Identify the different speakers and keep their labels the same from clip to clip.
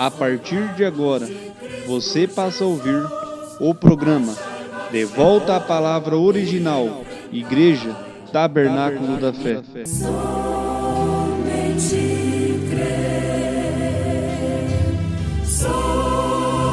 Speaker 1: A partir de agora, você passa a ouvir o programa De Volta à Palavra Original, Igreja Tabernáculo da Fé.
Speaker 2: Somente crer, somente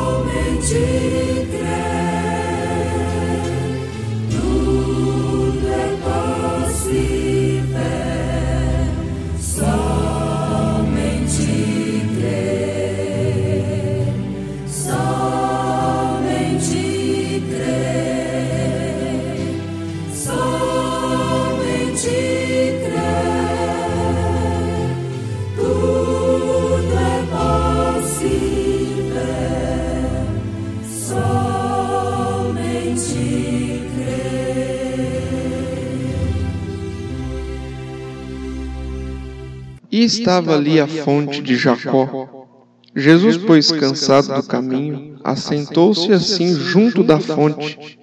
Speaker 3: E estava ali a fonte de Jacó. Jesus, pois, cansado do caminho, assentou-se assim junto da fonte.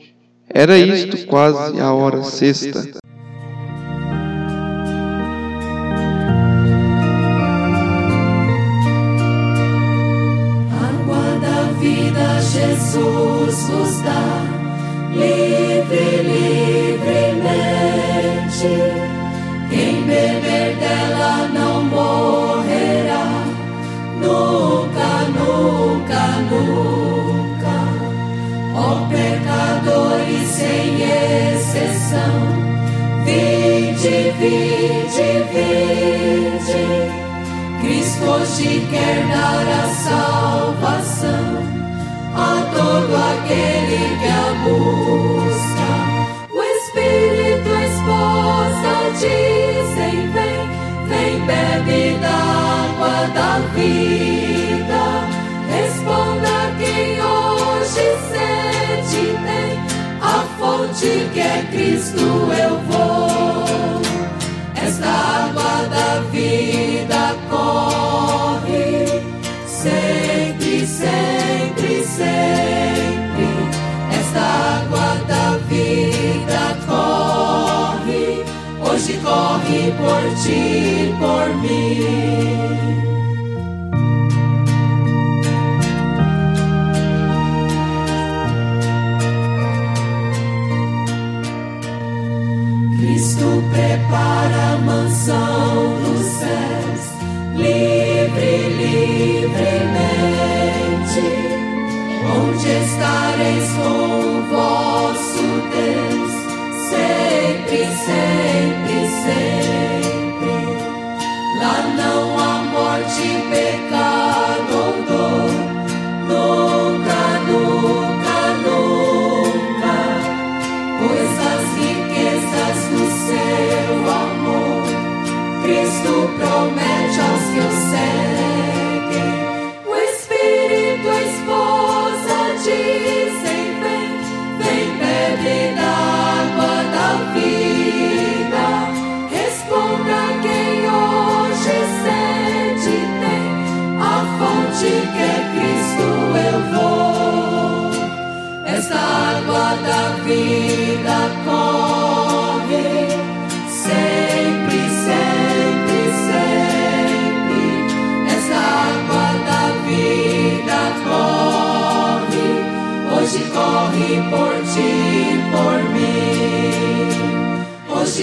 Speaker 3: Era isto quase a hora sexta.
Speaker 2: Água da vida Jesus vos hoje quer dar a salvação a todo aquele que a busca. O Espírito esposa dizem: Vem, vem, bebe da água da vida. Responda quem hoje sede tem a fonte que é Cristo. Eu por ti, por mim.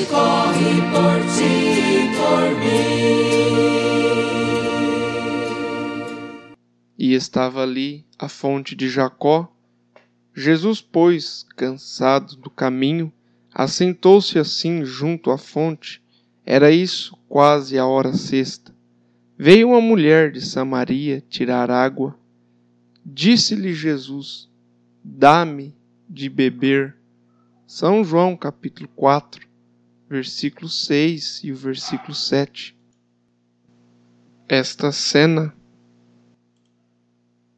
Speaker 2: Corre por ti, e por mim. E
Speaker 3: estava ali a fonte de Jacó. Jesus, pois, cansado do caminho, assentou-se assim junto à fonte. Era isso quase a hora sexta. Veio uma mulher de Samaria tirar água. Disse-lhe Jesus: Dá-me de beber. São João capítulo 4, versículo 6 e o versículo 7. Esta cena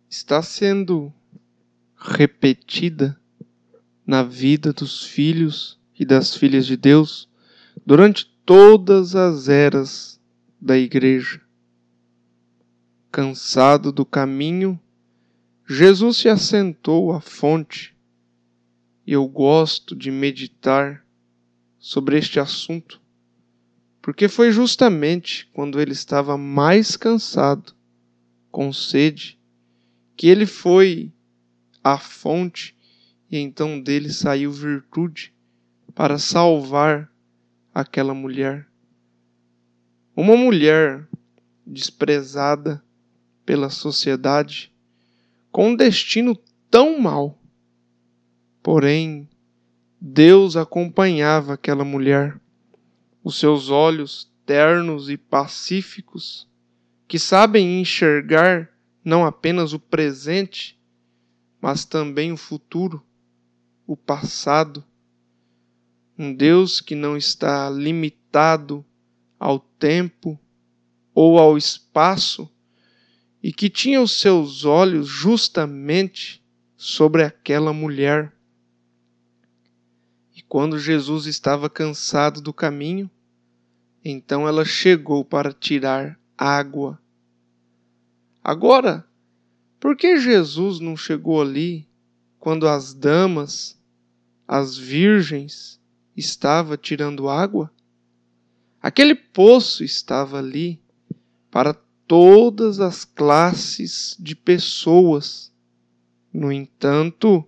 Speaker 3: está sendo repetida na vida dos filhos e das filhas de Deus durante todas as eras da igreja. Cansado do caminho, Jesus se assentou à fonte eu gosto de meditar sobre este assunto, porque foi justamente quando ele estava mais cansado, com sede, que ele foi à fonte e então dele saiu virtude para salvar aquela mulher. Uma mulher desprezada pela sociedade, com um destino tão mau. Porém, Deus acompanhava aquela mulher. Os seus olhos ternos e pacíficos, que sabem enxergar não apenas o presente, mas também o futuro, o passado. Um Deus que não está limitado ao tempo ou ao espaço e que tinha os seus olhos justamente sobre aquela mulher. Quando Jesus estava cansado do caminho, então ela chegou para tirar água. Agora, por que Jesus não chegou ali quando as damas, as virgens, estavam tirando água? Aquele poço estava ali para todas as classes de pessoas. No entanto,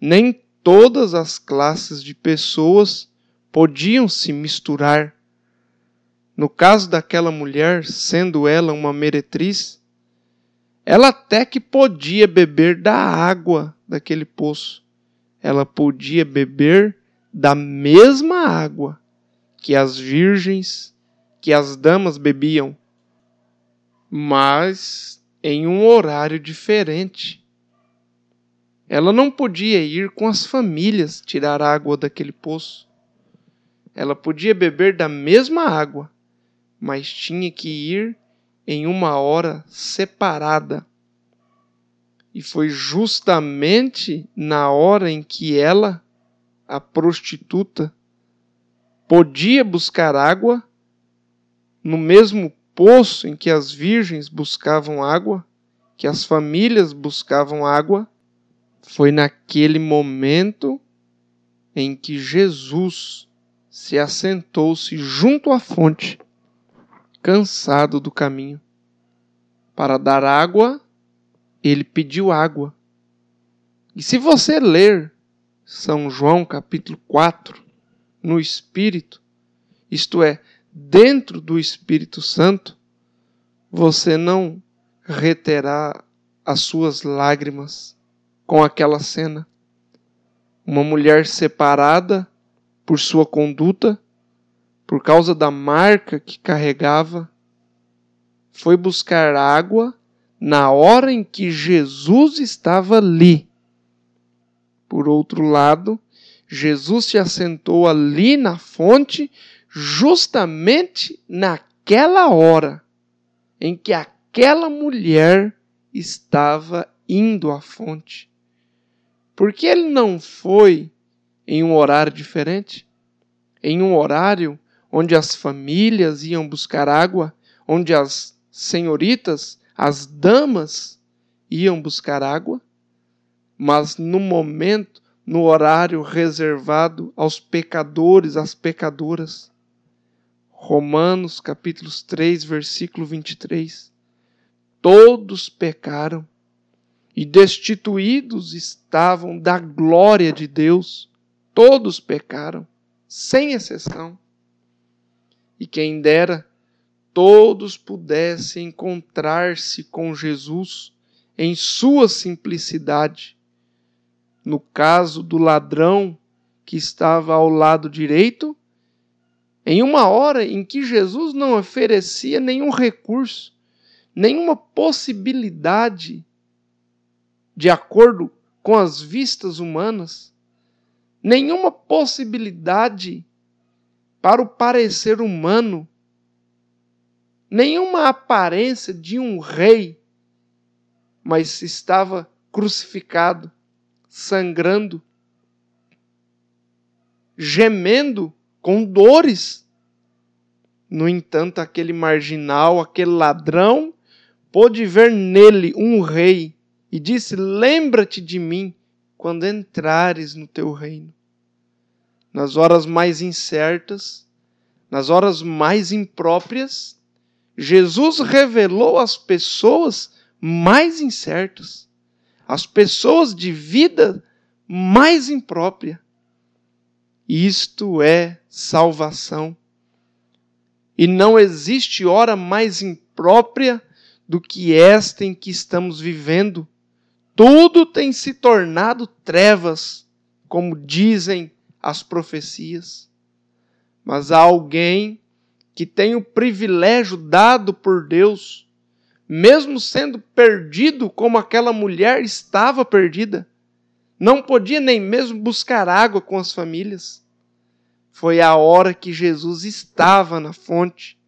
Speaker 3: nem todas as classes de pessoas podiam se misturar no caso daquela mulher, sendo ela uma meretriz, ela até que podia beber da água daquele poço. Ela podia beber da mesma água que as virgens, que as damas bebiam, mas em um horário diferente. Ela não podia ir com as famílias tirar água daquele poço. Ela podia beber da mesma água, mas tinha que ir em uma hora separada. E foi justamente na hora em que ela, a prostituta, podia buscar água, no mesmo poço em que as virgens buscavam água, que as famílias buscavam água, foi naquele momento em que Jesus se assentou-se junto à fonte cansado do caminho. Para dar água, ele pediu água. E se você ler São João capítulo 4 no Espírito, isto é, dentro do Espírito Santo, você não reterá as suas lágrimas com aquela cena. Uma mulher separada por sua conduta por causa da marca que carregava, foi buscar água na hora em que Jesus estava ali. Por outro lado, Jesus se assentou ali na fonte, justamente naquela hora em que aquela mulher estava indo à fonte. Porque ele não foi em um horário diferente? Em um horário onde as famílias iam buscar água, onde as senhoritas, as damas iam buscar água, mas no momento, no horário reservado aos pecadores, às pecadoras. Romanos capítulos 3, versículo 23. Todos pecaram e destituídos estavam da glória de Deus. Todos pecaram, sem exceção e quem dera todos pudessem encontrar-se com Jesus em sua simplicidade. No caso do ladrão que estava ao lado direito, em uma hora em que Jesus não oferecia nenhum recurso, nenhuma possibilidade, de acordo com as vistas humanas, nenhuma possibilidade para o parecer humano, nenhuma aparência de um rei, mas estava crucificado, sangrando, gemendo com dores. No entanto, aquele marginal, aquele ladrão, pôde ver nele um rei e disse: Lembra-te de mim quando entrares no teu reino nas horas mais incertas, nas horas mais impróprias, Jesus revelou às pessoas mais incertas, as pessoas de vida mais imprópria. Isto é salvação. E não existe hora mais imprópria do que esta em que estamos vivendo. Tudo tem se tornado trevas, como dizem as profecias. Mas há alguém que tem o privilégio dado por Deus, mesmo sendo perdido como aquela mulher estava perdida, não podia nem mesmo buscar água com as famílias. Foi a hora que Jesus estava na fonte.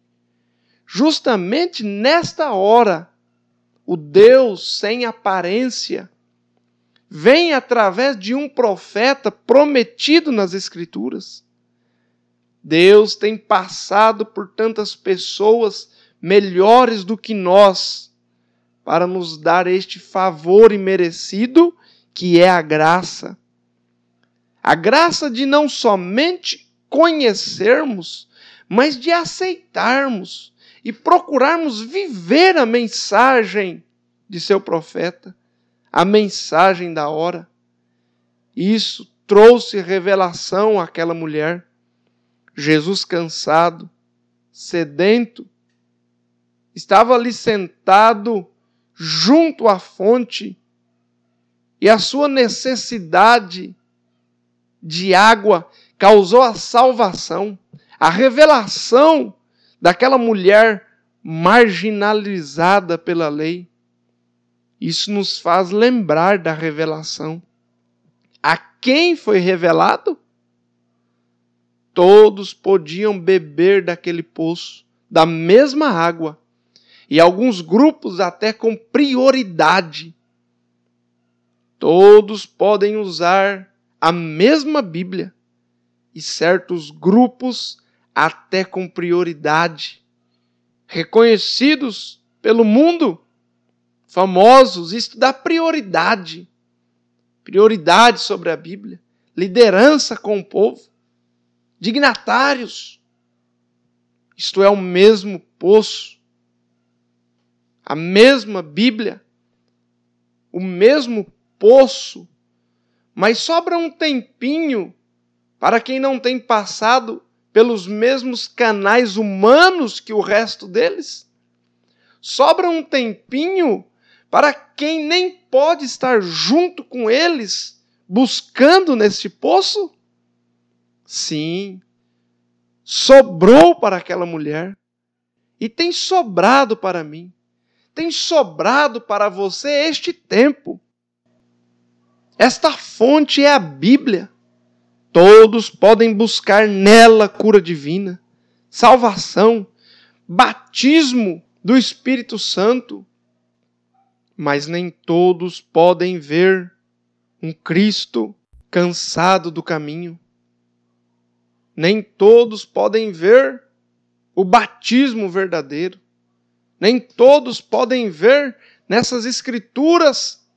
Speaker 3: Justamente nesta hora, o Deus sem aparência vem através de um profeta prometido nas Escrituras. Deus tem passado por tantas pessoas melhores do que nós para nos dar este favor imerecido que é a graça. A graça de não somente conhecermos, mas de aceitarmos e procurarmos viver a mensagem de seu profeta, a mensagem da hora. Isso trouxe revelação àquela mulher. Jesus cansado, sedento, estava ali sentado junto à fonte e a sua necessidade de água causou a salvação, a revelação daquela mulher marginalizada pela lei. Isso nos faz lembrar da revelação. A quem foi revelado? Todos podiam beber daquele poço, da mesma água, e alguns grupos até com prioridade Todos podem usar a mesma Bíblia e certos grupos até com prioridade, reconhecidos pelo mundo, famosos, isto dá prioridade. Prioridade sobre a Bíblia, liderança com o povo, dignatários. Isto é o mesmo poço, a mesma Bíblia, o mesmo poço, mas sobra um tempinho para quem não tem passado pelos mesmos canais humanos que o resto deles. Sobra um tempinho para quem nem pode estar junto com eles, buscando neste poço? Sim, sobrou para aquela mulher e tem sobrado para mim, tem sobrado para você este tempo. Esta fonte é a Bíblia. Todos podem buscar nela cura divina, salvação, batismo do Espírito Santo. Mas nem todos podem ver um Cristo cansado do caminho. Nem todos podem ver o batismo verdadeiro. Nem todos podem ver nessas escrituras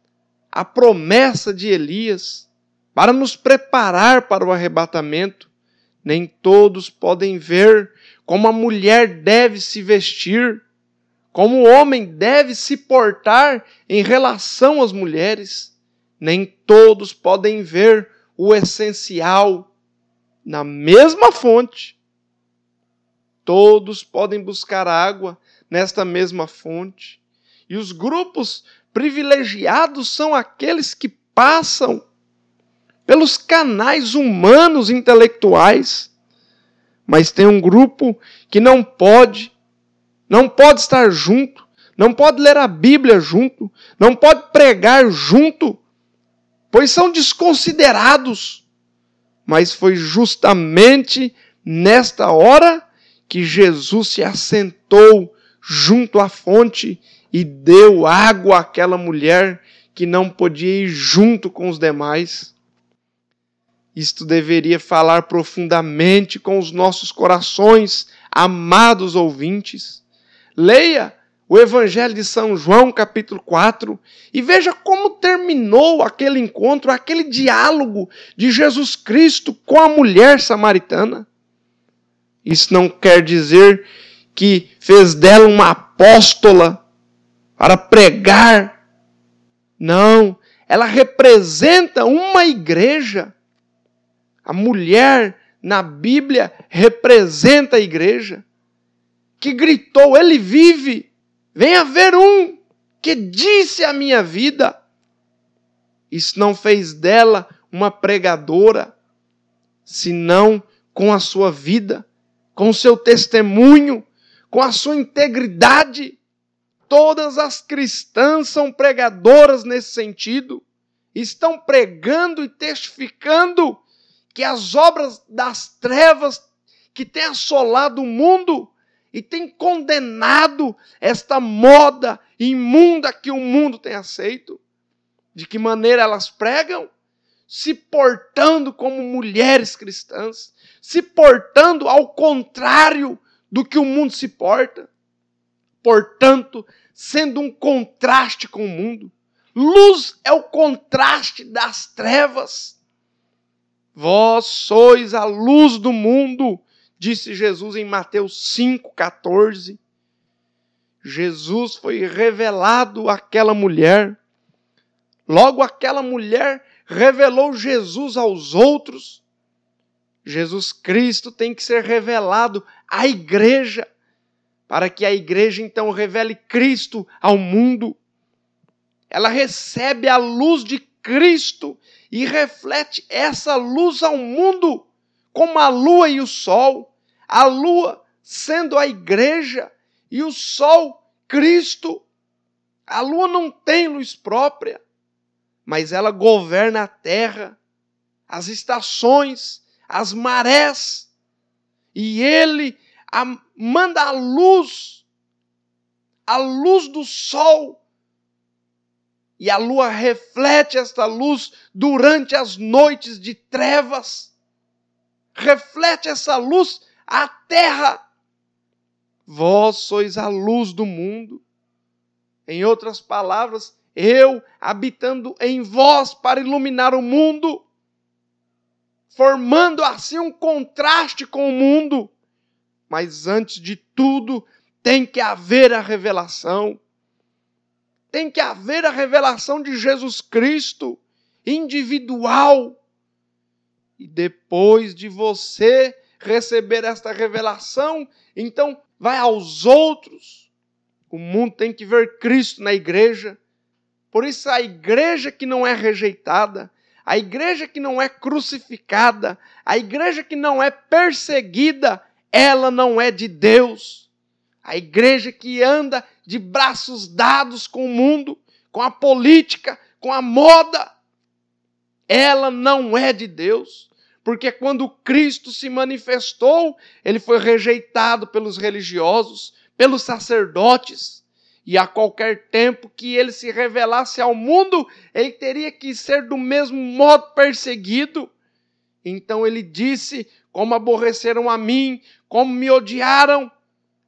Speaker 3: a promessa de Elias para nos preparar para o arrebatamento. Nem todos podem ver como a mulher deve se vestir, como o homem deve se portar em relação às mulheres. Nem todos podem ver o essencial na mesma fonte. Todos podem buscar água nesta mesma fonte. E os grupos Privilegiados são aqueles que passam pelos canais humanos intelectuais. Mas tem um grupo que não pode, não pode estar junto, não pode ler a Bíblia junto, não pode pregar junto, pois são desconsiderados. Mas foi justamente nesta hora que Jesus se assentou junto à fonte e deu água àquela mulher que não podia ir junto com os demais. Isto deveria falar profundamente com os nossos corações, amados ouvintes. Leia o Evangelho de São João, capítulo 4, e veja como terminou aquele encontro, aquele diálogo de Jesus Cristo com a mulher samaritana. Isso não quer dizer que fez dela uma apóstola para pregar. Não, ela representa uma igreja. A mulher na Bíblia representa a igreja que gritou: Ele vive, venha ver um que disse a minha vida. Isso não fez dela uma pregadora, senão com a sua vida, com o seu testemunho, com a sua integridade. Todas as cristãs são pregadoras nesse sentido. Estão pregando e testificando que as obras das trevas que têm assolado o mundo e têm condenado esta moda imunda que o mundo tem aceito. De que maneira elas pregam? Se portando como mulheres cristãs, se portando ao contrário do que o mundo se porta. Portanto, sendo um contraste com o mundo. Luz é o contraste das trevas. Vós sois a luz do mundo, disse Jesus em Mateus 5,14. Jesus foi revelado àquela mulher. Logo, aquela mulher revelou Jesus aos outros. Jesus Cristo tem que ser revelado à igreja para que a igreja então revele Cristo ao mundo. Ela recebe a luz de Cristo e reflete essa luz ao mundo, como a lua e o sol. A lua sendo a igreja e o sol Cristo. A lua não tem luz própria, mas ela governa a terra, as estações, as marés. E ele a, manda a luz, a luz do sol, e a lua reflete esta luz durante as noites de trevas, reflete essa luz à terra. Vós sois a luz do mundo. Em outras palavras, eu habitando em vós para iluminar o mundo, formando assim um contraste com o mundo. Mas antes de tudo, tem que haver a revelação. Tem que haver a revelação de Jesus Cristo, individual. E depois de você receber esta revelação, então vai aos outros. O mundo tem que ver Cristo na igreja. Por isso, a igreja que não é rejeitada, a igreja que não é crucificada, a igreja que não é perseguida, ela não é de Deus. A igreja que anda de braços dados com o mundo, com a política, com a moda, ela não é de Deus. Porque quando Cristo se manifestou, ele foi rejeitado pelos religiosos, pelos sacerdotes. E a qualquer tempo que ele se revelasse ao mundo, ele teria que ser do mesmo modo perseguido. Então ele disse: Como aborreceram a mim, como me odiaram,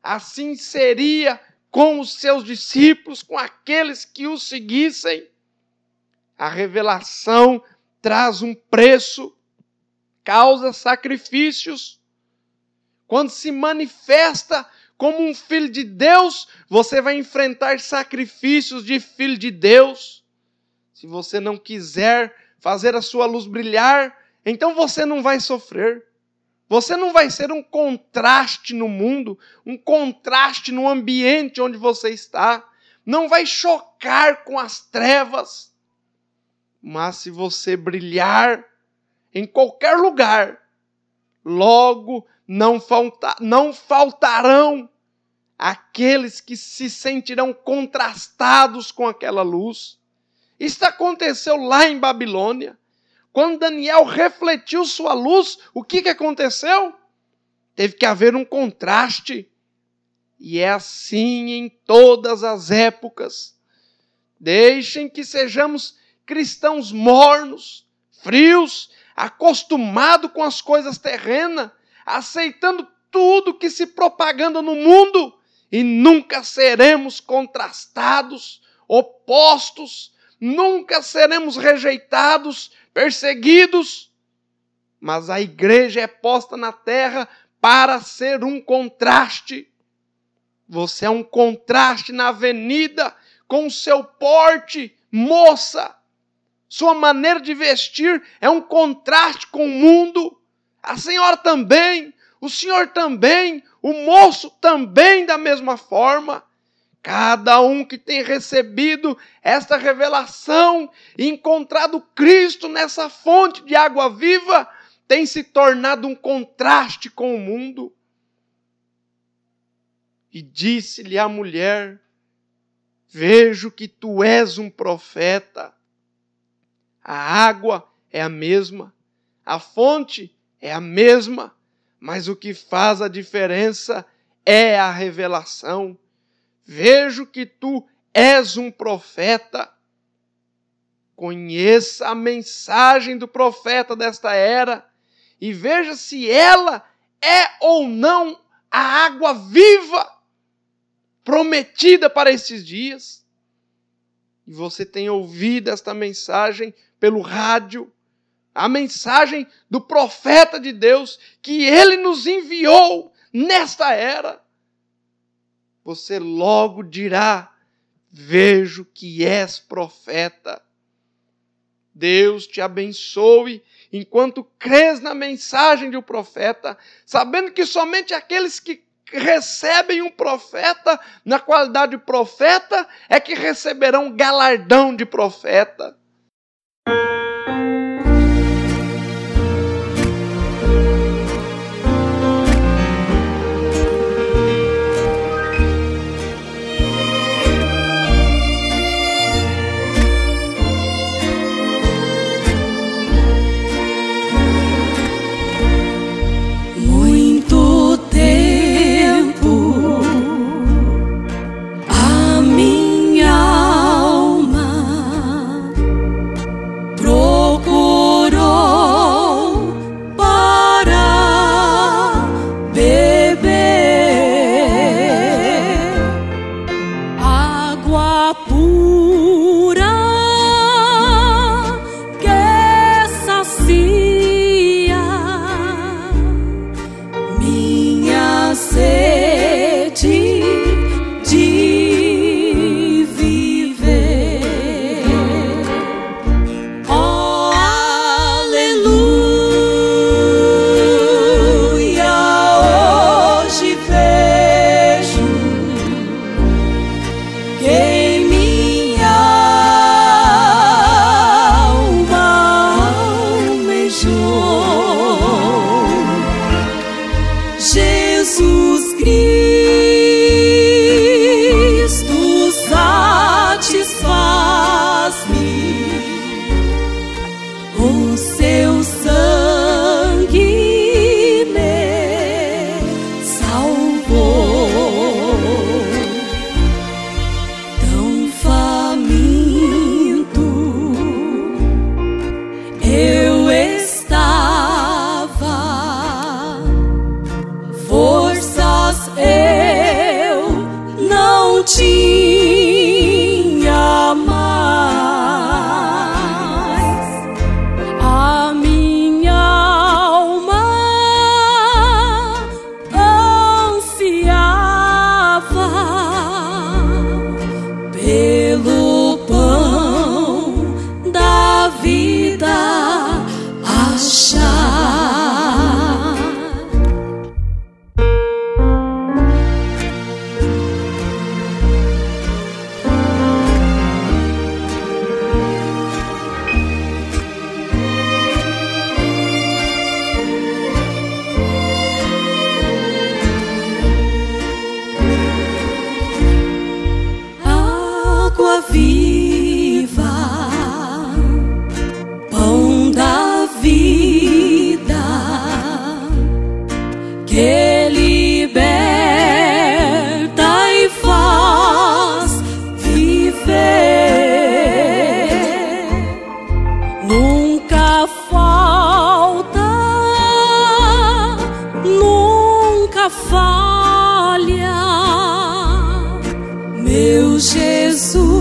Speaker 3: assim seria com os seus discípulos, com aqueles que o seguissem. A revelação traz um preço, causa sacrifícios. Quando se manifesta como um filho de Deus, você vai enfrentar sacrifícios de filho de Deus. Se você não quiser fazer a sua luz brilhar, então você não vai sofrer. Você não vai ser um contraste no mundo, um contraste no ambiente onde você está. Não vai chocar com as trevas. Mas se você brilhar em qualquer lugar, logo não, falta, não faltarão aqueles que se sentirão contrastados com aquela luz. Isso aconteceu lá em Babilônia. Quando Daniel refletiu sua luz, o que, que aconteceu? Teve que haver um contraste. E é assim em todas as épocas. Deixem que sejamos cristãos mornos, frios, acostumados com as coisas terrenas, aceitando tudo que se propaganda no mundo e nunca seremos contrastados, opostos, nunca seremos rejeitados, perseguidos, mas a igreja é posta na terra para ser um contraste. Você é um contraste na avenida com o seu porte, moça. Sua maneira de vestir é um contraste com o mundo. A senhora também, o senhor também, o moço também, da mesma forma. Cada um que tem recebido esta revelação e encontrado Cristo nessa fonte de água viva tem se tornado um contraste com o mundo. E disse-lhe a mulher: Vejo que tu és um profeta. A água é a mesma, a fonte é a mesma, mas o que faz a diferença é a revelação. Vejo que tu és um profeta. Conheça a mensagem do profeta desta era e veja se ela é ou não a água viva prometida para esses dias. E você tem ouvido esta mensagem pelo rádio, a mensagem do profeta de Deus que ele nos enviou nesta era. Você logo dirá: Vejo que és profeta. Deus te abençoe enquanto crês na mensagem do profeta, sabendo que somente aqueles que recebem um profeta na qualidade de profeta é que receberão galardão de profeta. nunca falha, meu Jesus.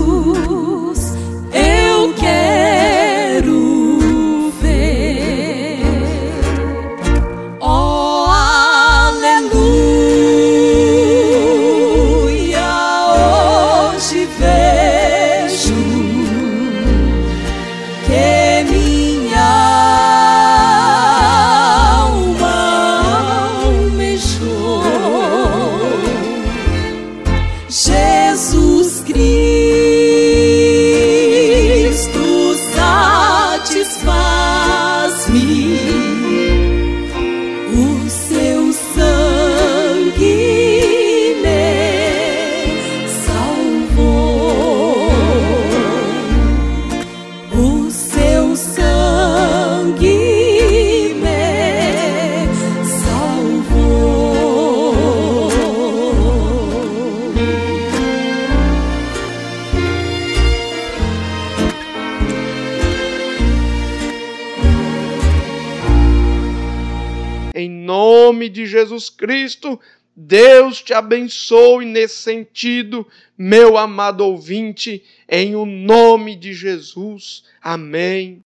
Speaker 3: Jesus Cristo. Deus te abençoe nesse sentido, meu amado ouvinte, em o nome de Jesus. Amém.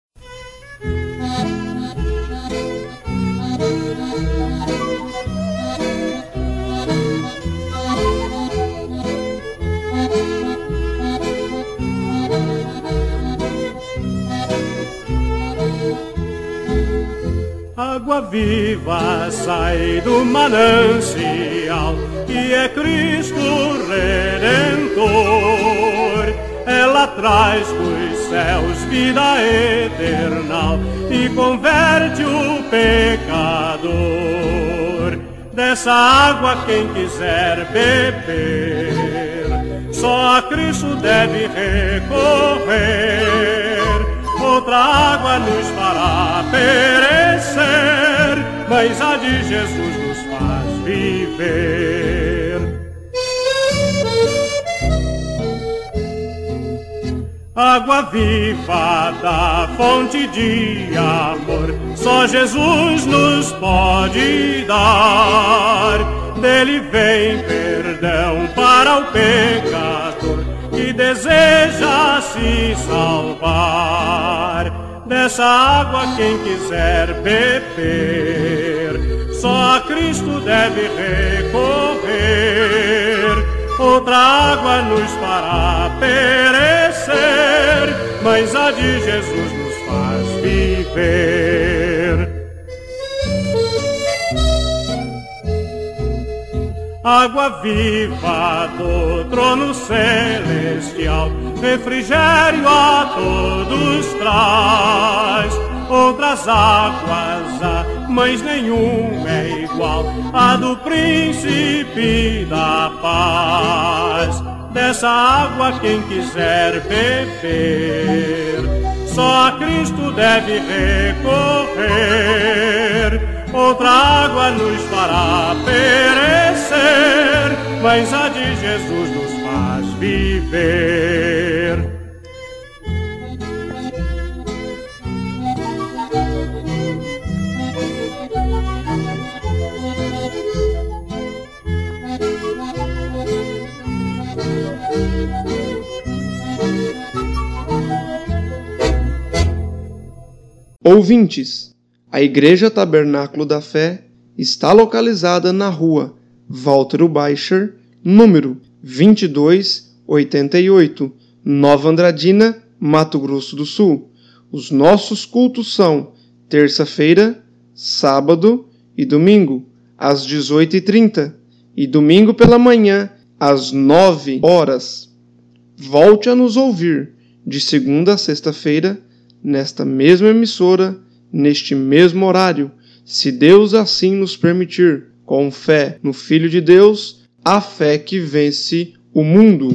Speaker 4: Água viva sai do manancial que é Cristo Redentor. Ela traz dos céus vida eterna e converte o pecador. Dessa água quem quiser beber, só a Cristo deve recorrer outra água nos fará perecer, mas a de Jesus nos faz viver. Água viva da fonte de amor, só Jesus nos pode dar. Dele vem perdão para o pecador que deseja se salvar. Dessa água quem quiser beber, só a Cristo deve recorrer. Outra água nos fará perecer, mas a de Jesus nos faz viver. Água viva do trono celestial, refrigério a todos traz. Outras águas há, mas nenhum é igual a do príncipe da paz. Dessa água quem quiser beber, só a Cristo deve recorrer outra água nos fará perecer, mas a de Jesus nos faz viver.
Speaker 3: Ouvintes, a Igreja Tabernáculo da Fé está localizada na rua Walter Baicher, número 2288, Nova Andradina, Mato Grosso do Sul. Os nossos cultos são terça-feira, sábado e domingo, às 18h30, e domingo pela manhã, às 9 horas. Volte a nos ouvir de segunda a sexta-feira, nesta mesma emissora neste mesmo horário, se Deus assim nos permitir, com fé no Filho de Deus, a fé que vence o mundo.